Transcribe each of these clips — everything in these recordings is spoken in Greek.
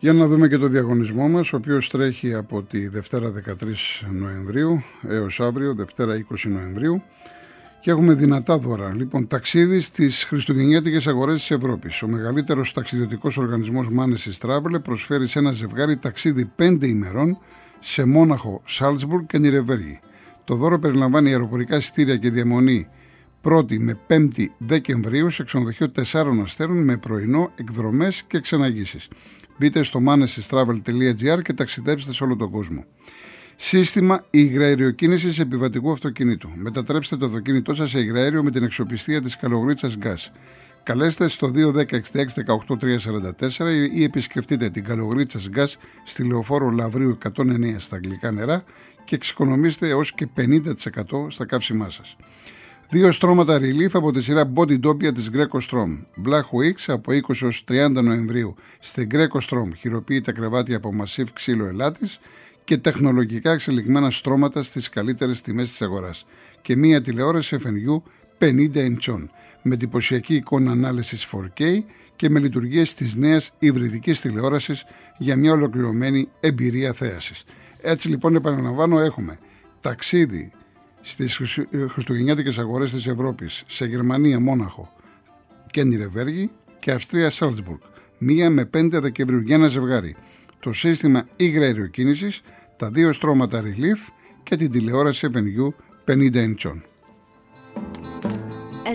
Για να δούμε και το διαγωνισμό μας, ο οποίος τρέχει από τη Δευτέρα 13 Νοεμβρίου έως αύριο, Δευτέρα 20 Νοεμβρίου και έχουμε δυνατά δώρα. Λοιπόν, ταξίδι στις Χριστουγεννιάτικες αγορές της Ευρώπης. Ο μεγαλύτερος ταξιδιωτικός οργανισμός Manesis Travel προσφέρει σε ένα ζευγάρι ταξίδι 5 ημερών σε Μόναχο, Σάλτσμπουργκ και Νιρεβέργη. Το δώρο περιλαμβάνει αεροπορικά εισιτήρια και διαμονή 1η με 5η Δεκεμβρίου σε ξενοδοχείο 4 αστέρων με πρωινό, εκδρομές και ξεναγήσει. Μπείτε στο manesistravel.gr και ταξιδέψτε σε όλο τον κόσμο. Σύστημα υγραεριοκίνηση επιβατικού αυτοκινήτου. Μετατρέψτε το αυτοκίνητό σα σε υγραέριο με την εξοπιστία τη Καλογρίτσα Gas. Καλέστε στο 210-66-18-344 ή επισκεφτείτε την Καλογρίτσα Gas στη λεωφόρο Λαβρίου 109 στα αγγλικά νερά και εξοικονομήστε έως και 50% στα καύσιμά σας. Δύο στρώματα relief από τη σειρά Body Dopia της Greco Strom. Black Weeks από 20 έως 30 Νοεμβρίου στην Greco Strom χειροποίητα τα κρεβάτια από Massive ξύλο ελάτης και τεχνολογικά εξελιγμένα στρώματα στις καλύτερες τιμές της αγοράς. Και μία τηλεόραση FNU 50 inchών με εντυπωσιακή εικόνα ανάλυσης 4K και με λειτουργίες της νέας υβριδικής τηλεόρασης για μια ολοκληρωμένη εμπειρία θέασης. Έτσι λοιπόν επαναλαμβάνω έχουμε ταξίδι στις χριστουγεννιάτικες αγορές της Ευρώπης σε Γερμανία Μόναχο και Νιρεβέργη και Αυστρία Σάλτσμπουργκ. Μία με 5 Δεκεμβρίου για ένα ζευγάρι. Το σύστημα υγραεριοκίνησης, τα δύο στρώματα Relief και την τηλεόραση FNU 50 inchών.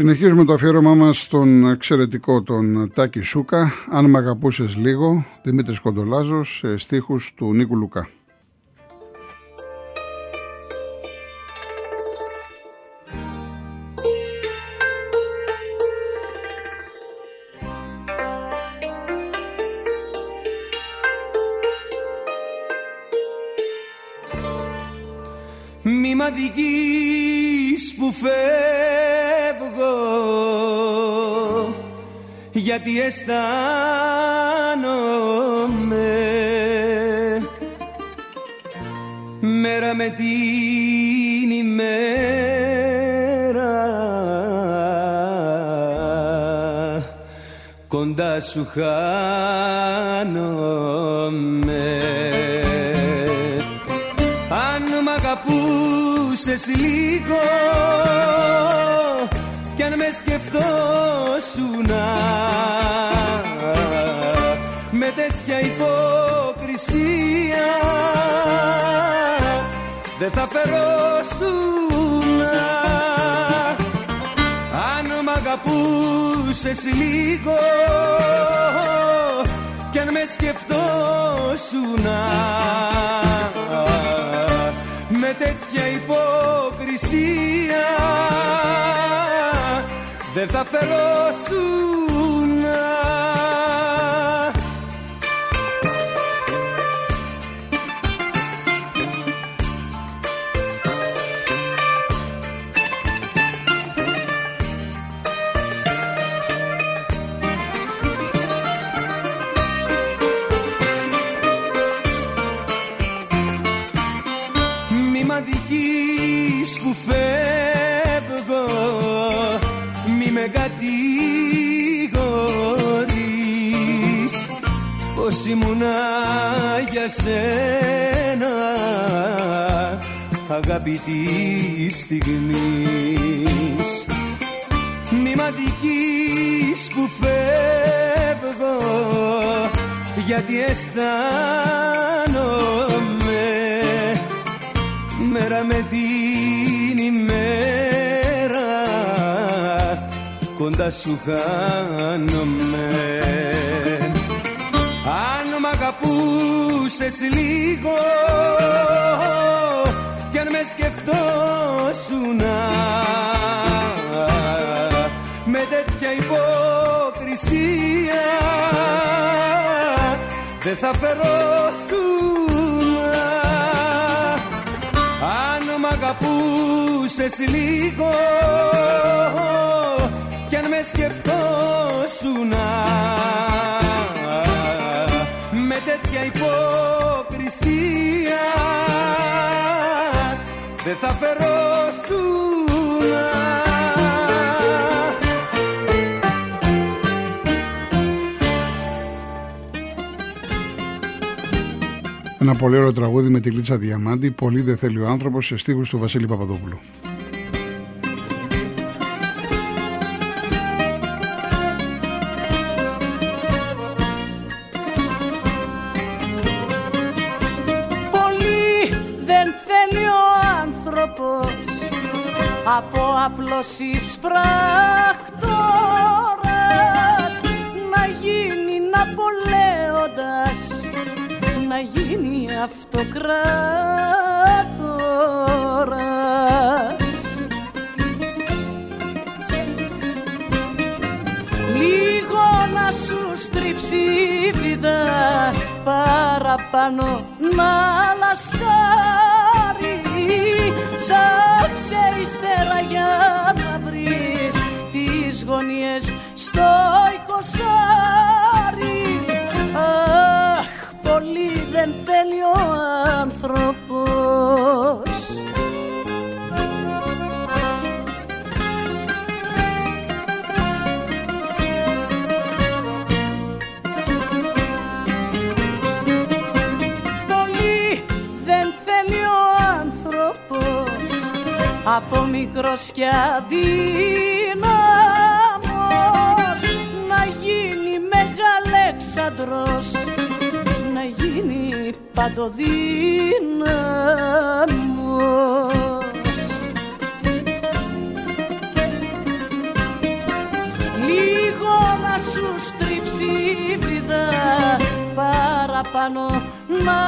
Συνεχίζουμε το αφιέρωμά μας στον εξαιρετικό τον Τάκη Σούκα «Αν με αγαπούσες λίγο» Δημήτρης Κοντολάζος σε στίχους του Νίκου Λουκά. Γιατί αισθάνομαι. Μέρα με την ημέρα κοντά σου χάνομαι. Αν μ' αγαπούσες λίγο σκεφτόσουνα με τέτοια υποκρισία δεν θα φερόσουνα αν μ' αγαπούσες λίγο κι αν με σκεφτόσουνα δεν θα φερόσουν Πως ήμουνα για σένα. Αγάπη της στιγμής. Μη μ' αδικείς που φεύγω Γιατί αισθάνομαι. Μέρα με την ημέρα κοντά σου χάνομαι. αν μ' αγαπούσες λίγο κι αν με σκεφτόσουνα με τέτοια υποκρισία δεν θα φερόσουν αν μ' αγαπούσες λίγο κι αν με σκεφτόσουν με τέτοια υποκρισία δεν θα φερόσουν Ένα πολύ ωραίο τραγούδι με τη Λίτσα Διαμάντη. Πολύ δεν θέλει ο άνθρωπος σε στίχους του Βασίλη Παπαδόπουλου. Από απλός εισπράχτορας να γίνει Ναπολέοντας να γίνει αυτοκράτορας. Λίγο να σου στρίψει η βίδα παραπάνω να λασκάρει τις γωνίες στο εικοσάρι. Πολύ δεν θέλει ο άνθρωπος. Πολύ δεν θέλει ο άνθρωπος. Από μικρός και αδύναμος παντοδύναμος. Λίγο να σου στρίψει η βίδα παραπάνω να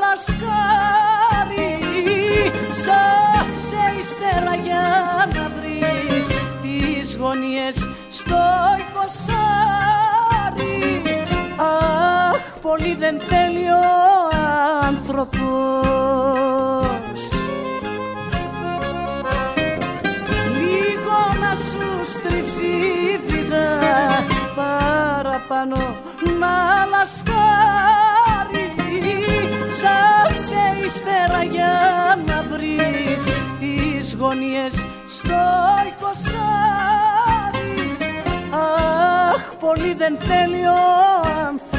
λασκάρει. Ψάξε ύστερα για να βρεις τις γωνίες στο εικοσάρι. Αχ, πολύ δεν θέλει ο άνθρωπος. Λίγο να σου στρίψει η βίδα παραπάνω να λασκάρει. Ψάξε ύστερα για να βρεις τις γωνίες στο εικοσάρι. Αχ, πολύ δεν θέλει ο άνθρωπος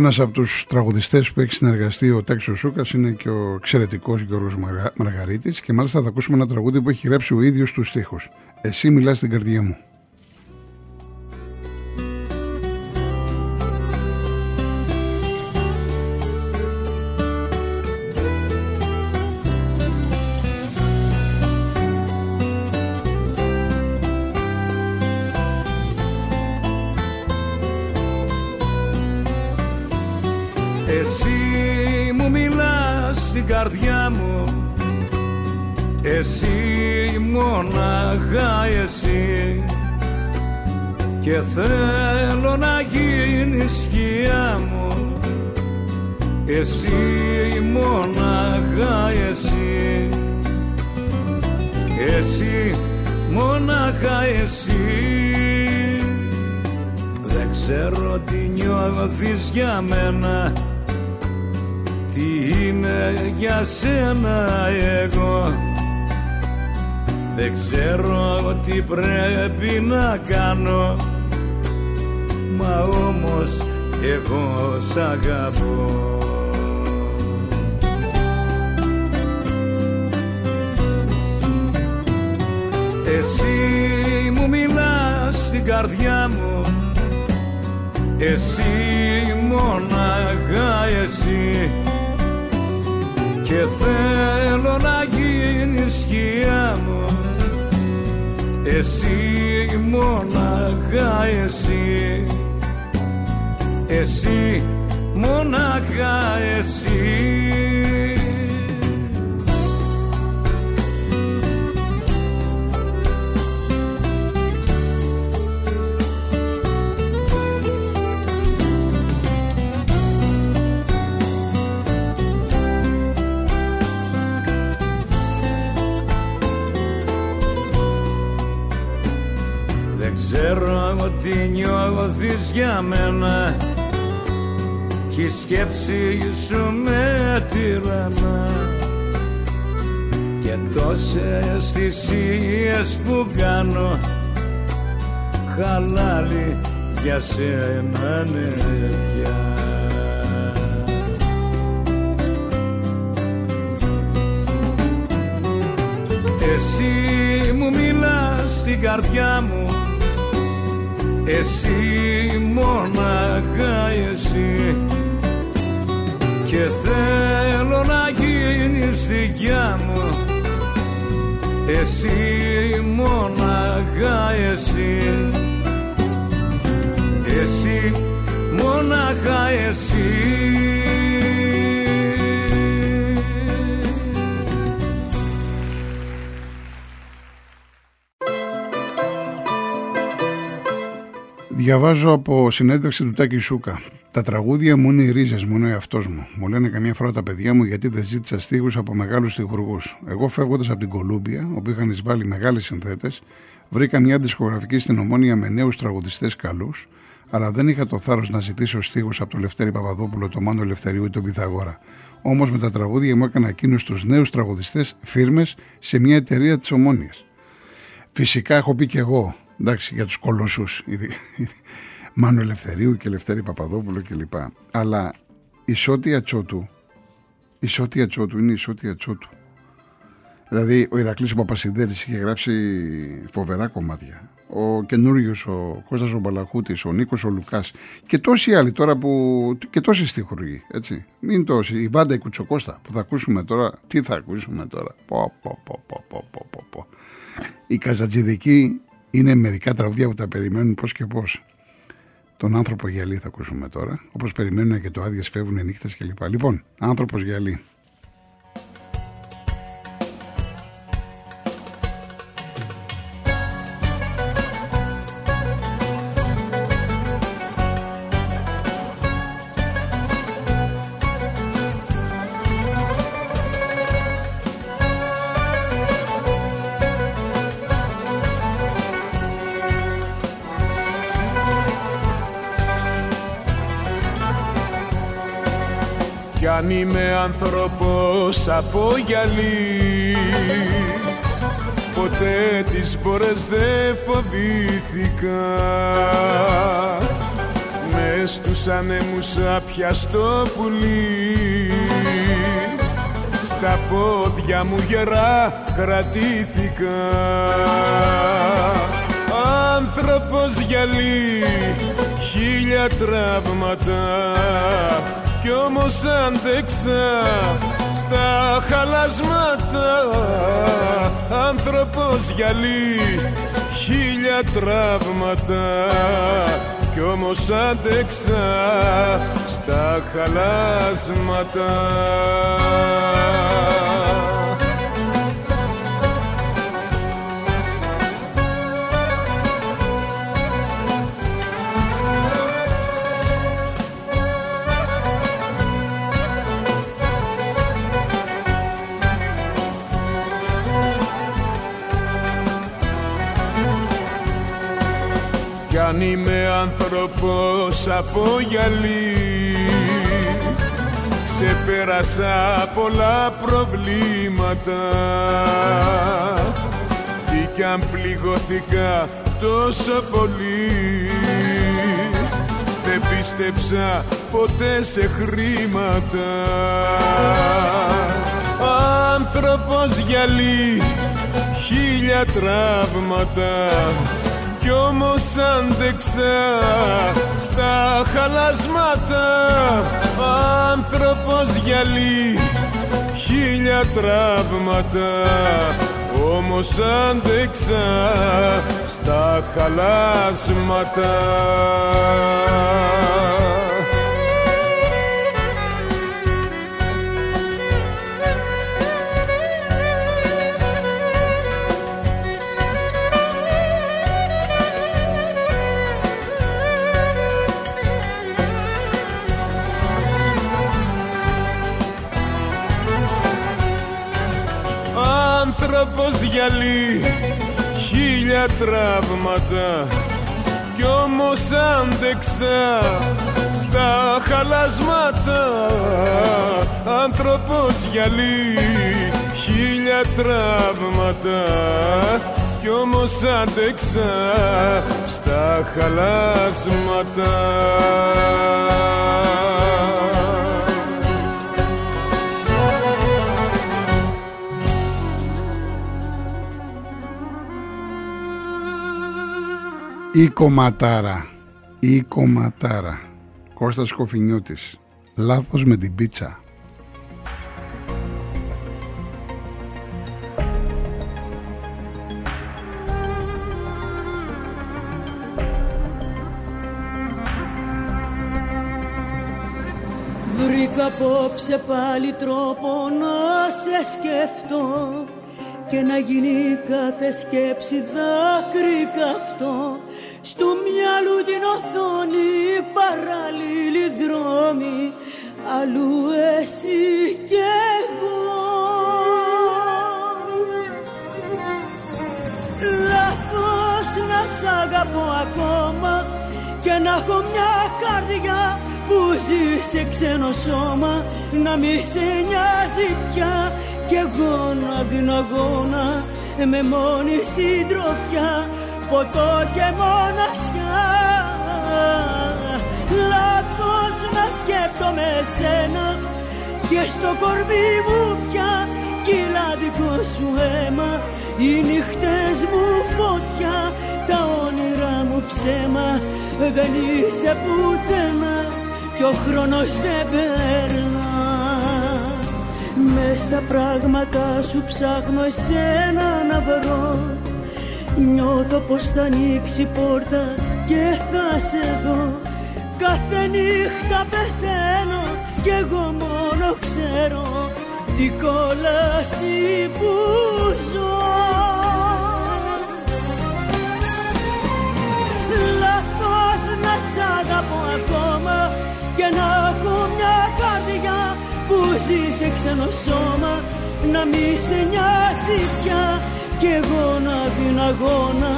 Ένας από τους τραγουδιστές που έχει συνεργαστεί ο Τάξος Σούκας είναι και ο εξαιρετικός Γιώργος Μαργα... Μαργαρίτης και μάλιστα θα ακούσουμε ένα τραγούδι που έχει γράψει ο ίδιος τους στίχους. Εσύ μιλάς στην καρδιά μου. Στην καρδιά μου. Εσύ μονάχα εσύ. Και θέλω να γίνεις σκιά μου. Εσύ μονάχα εσύ. Εσύ μονάχα εσύ. Δεν ξέρω τι νιώθεις για μένα τι είναι για σένα εγώ; Δεν ξέρω τι πρέπει να κάνω. Μα όμως εγώ σ' αγαπώ. Εσύ μου μιλάς στην καρδιά μου. Εσύ μονάχα εσύ και θέλω να γίνεις σκιά μου. Εσύ μονάχα εσύ. Εσύ μονάχα εσύ νιώθεις για μένα Κι η σκέψη σου με τυραννά. Και τόσες θυσίες που κάνω Χαλάλι για σένα ναι πια. Εσύ μου μιλάς στην καρδιά μου Εσύ μόναχα εσύ. Και θέλω να γίνεις δικιά μου. Εσύ μόναχα εσύ. Εσύ μόναχα εσύ Διαβάζω από συνέντευξη του Τάκη Σούκα. Τα τραγούδια μου είναι οι ρίζες μου, είναι ο εαυτός μου. Μου λένε καμιά φορά τα παιδιά μου γιατί δεν ζήτησα στίχους από μεγάλους τυχουργού. Εγώ φεύγοντας από την Κολούμπια, όπου είχαν εισβάλει μεγάλοι συνθέτες, βρήκα μια δισκογραφική στην Ομόνια με νέους τραγουδιστές καλούς, αλλά δεν είχα το θάρρος να ζητήσω στίχους από τον Λευτέρη Παπαδόπουλο, τον Μάνο Ελευθερίου ή τον Πυθαγόρα. Όμως με τα τραγούδια μου έκανα εκείνους τους νέους τραγουδιστές φίρμες σε μια εταιρεία της Ομόνιας. Φυσικά έχω πει και εγώ εντάξει, για τους κολοσσούς, Μάνο Ελευθερίου και Ελευθέρη Παπαδόπουλο κλπ. Αλλά η Σότια Τσότου, η Σότια Τσότου είναι η Σότια Τσότου. Δηλαδή ο Ηρακλής ο Παπασιδέρης είχε γράψει φοβερά κομμάτια. Ο καινούριος ο Κώστας ο Μπαλαχούτης, ο Νίκος ο Λουκάς και τόσοι άλλοι τώρα που. και τόσοι στίχουργοι. Έτσι. Μην τόσοι. Η μπάντα η Κουτσοκώστα που θα ακούσουμε τώρα. Τι θα ακούσουμε τώρα. Πω, πω, πω, πω, πω, πω, πω. Η Καζατζιδική είναι μερικά τραγούδια που τα περιμένουν πώς και πώς. Τον άνθρωπο γυαλί θα ακούσουμε τώρα. Όπως περιμένουν και το άδειες φεύγουν νύχτες κλπ. Λοιπόν, άνθρωπος γυαλί. Αν είμαι άνθρωπος από γυαλί ποτέ τις μπόρες δεν φοβήθηκα. Μες στους ανέμους άπιαστο πουλί. Στα πόδια μου γερά κρατήθηκα. Άνθρωπος γυαλί χίλια τραύματα κι όμως αντέξα στα χαλασμάτα άνθρωπος γυαλί χίλια τραύματα. Κι όμως αντέξα στα χαλάσματα αν είμαι άνθρωπος από γυαλί ξεπέρασα πολλά προβλήματα. Τι κι αν πληγώθηκα τόσο πολύ δεν πίστεψα ποτέ σε χρήματα. Άνθρωπος γυαλί χίλια τραύματα κι όμως άντεξα στα χαλασμάτα. Άνθρωπος γυαλί χίλια τραύματα. Όμως άντεξα στα χαλάσματα άνθρωπος γυαλί χίλια τραύματα. Κι όμως άντεξα στα χαλασμάτα. Άνθρωπος γυαλί χίλια τραύματα. Κι όμως άντεξα στα χαλάσματα Η κομματάρα. Η κομματάρα. Κώστας Κοφινιώτης. Λάθος με την πίτσα. Βρήκα απόψε πάλι τρόπο να σε σκεφτώ και να γίνει κάθε σκέψη δάκρυ καυτό στου μυαλού την οθόνη παράλληλοι δρόμοι αλλού εσύ και εγώ. Λάθος να σ' αγαπώ ακόμα και να έχω μια καρδιά που ζει σε ξένο σώμα. Να μη σε νοιάζει πια κι εγώ να δίνω αγώνα με μόνη συντροφιά ποτό και μοναξιά. Λάθος να σκέφτομαι σένα και στο κορμί μου πια κύλα δικό σου αίμα. Οι νύχτες μου φωτιά τα όνειρά μου ψέμα. Δεν είσαι πουθενά κι ο χρόνος δεν περνά. Μες στα πράγματα σου ψάχνω εσένα να βρω Νιώθω πως θα ανοίξει πόρτα και θα σε δω. Κάθε νύχτα πεθαίνω κι εγώ μόνο ξέρω Τι κόλαση που ζω. Λάθος να σ' αγαπώ ακόμα και να έχω μια καρδιά που ζει σε ξένο σώμα να μη σε νοιάσει πια κι εγώ να δίνω αγώνα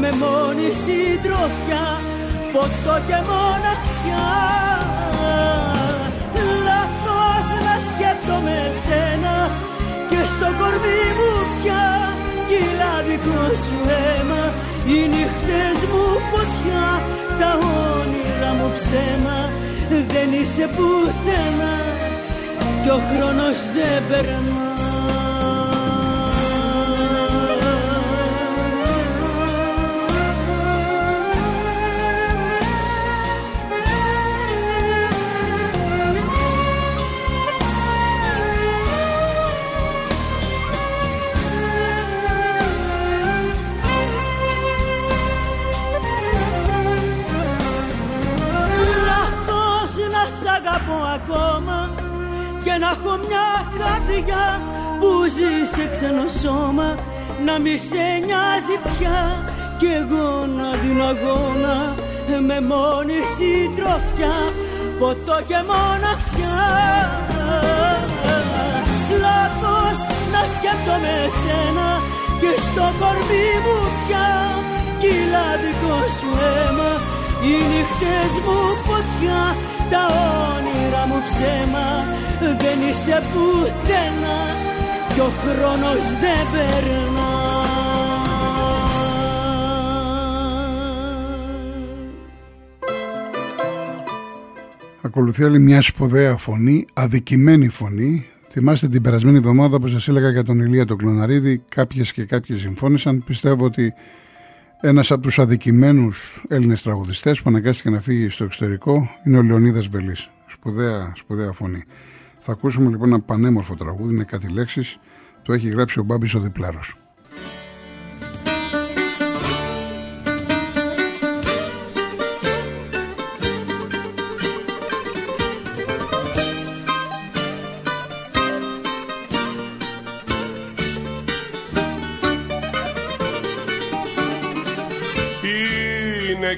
με μόνη συντροφιά ποτό και μοναξιά. Λάθος να σκέφτομαι σένα και στο κορμί μου πια. Κύλα δικό σου αίμα οι νύχτες μου φωτιά. Τα όνειρα μου ψέμα δεν είσαι πουθενά. Κι ο χρόνος δεν περνά να έχω μια καρδιά που ζει σε ξένο σώμα να μη σε νοιάζει πια. Κι εγώ να δίνω αγώνα με μόνη συντροφιά ποτό και μοναξιά. Λάθος να σκέφτομαι εσένα και στο κορμί μου πια. Κύλα δικό σου αίμα οι νύχτες μου φωτιά τα όνειρα μου ψέμα δεν είσαι πουθενά κι ο χρόνος δεν περνά Ακολουθεί άλλη μια σπουδαία φωνή, αδικημένη φωνή. Θυμάστε την περασμένη εβδομάδα που σας έλεγα για τον Ηλία τον Κλωναρίδη, κάποιες και κάποιες συμφώνησαν. Πιστεύω ότι ένας από τους αδικημένους Έλληνες τραγουδιστές που αναγκάστηκε να φύγει στο εξωτερικό είναι ο Λεωνίδας Βελής. Σπουδαία, σπουδαία φωνή. Θα ακούσουμε λοιπόν ένα πανέμορφο τραγούδι, είναι κάτι λέξεις. Το έχει γράψει ο Μπάμπης ο Διπλάρος.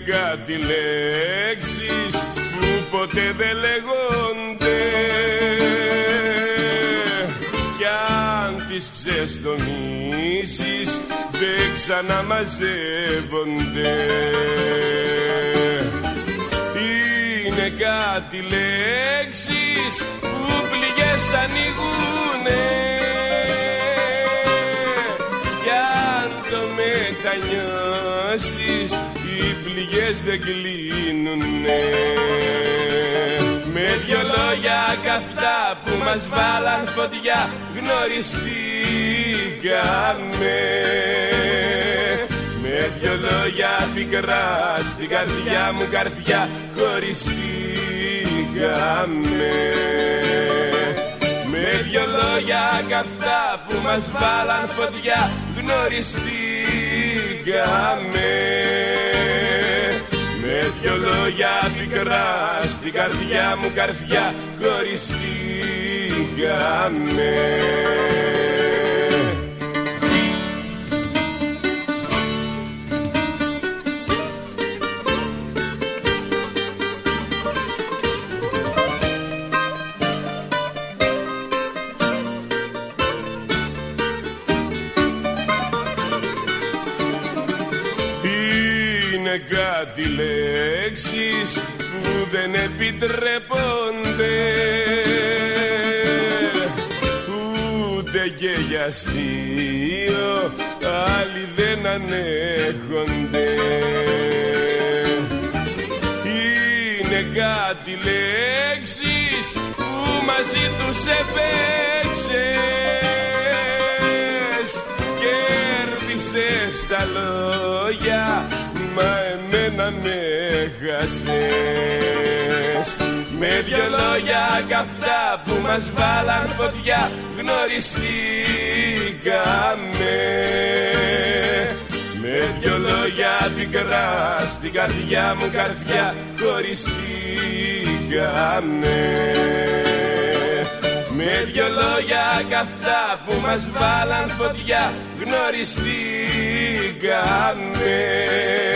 Κάτι λέξεις που ποτέ δεν λέγονται. Κι αν τις ξεστομίσεις δεν ξαναμαζεύονται. Είναι κάτι λέξεις που πληγές ανοίγουνε οι πληγές δεν κλείνουνε. Με δυο λόγια καυτά που μας βάλαν φωτιά γνωριστήκαμε. Με δυο λόγια πικρά στην καρδιά μου καρφιά χωριστήκαμε. Με δυο λόγια καυτά που μας βάλαν φωτιά γνωριστήκαμε με δυο λόγια πικρά στην καρδιά μου καρφιά χωριστήκαμε. κάτι δεν επιτρέπονται ούτε και για αστείο άλλοι δεν ανέχονται. Είναι κάτι λέξεις που μαζί τους επέξες. Κέρδισες τα λόγια μα εμένα με χάσες Με δυο λόγια καυτά που μας βάλαν φωτιά γνωριστήκαμε. Με δυο λόγια πικρά στην καρδιά μου καρδιά χωριστήκαμε. Με δυο λόγια καυτά που μας βάλαν φωτιά γνωριστήκαμε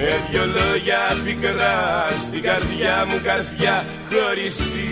Με δυο λόγια πικρά στην καρδιά μου καρφιά χωριστήκαμε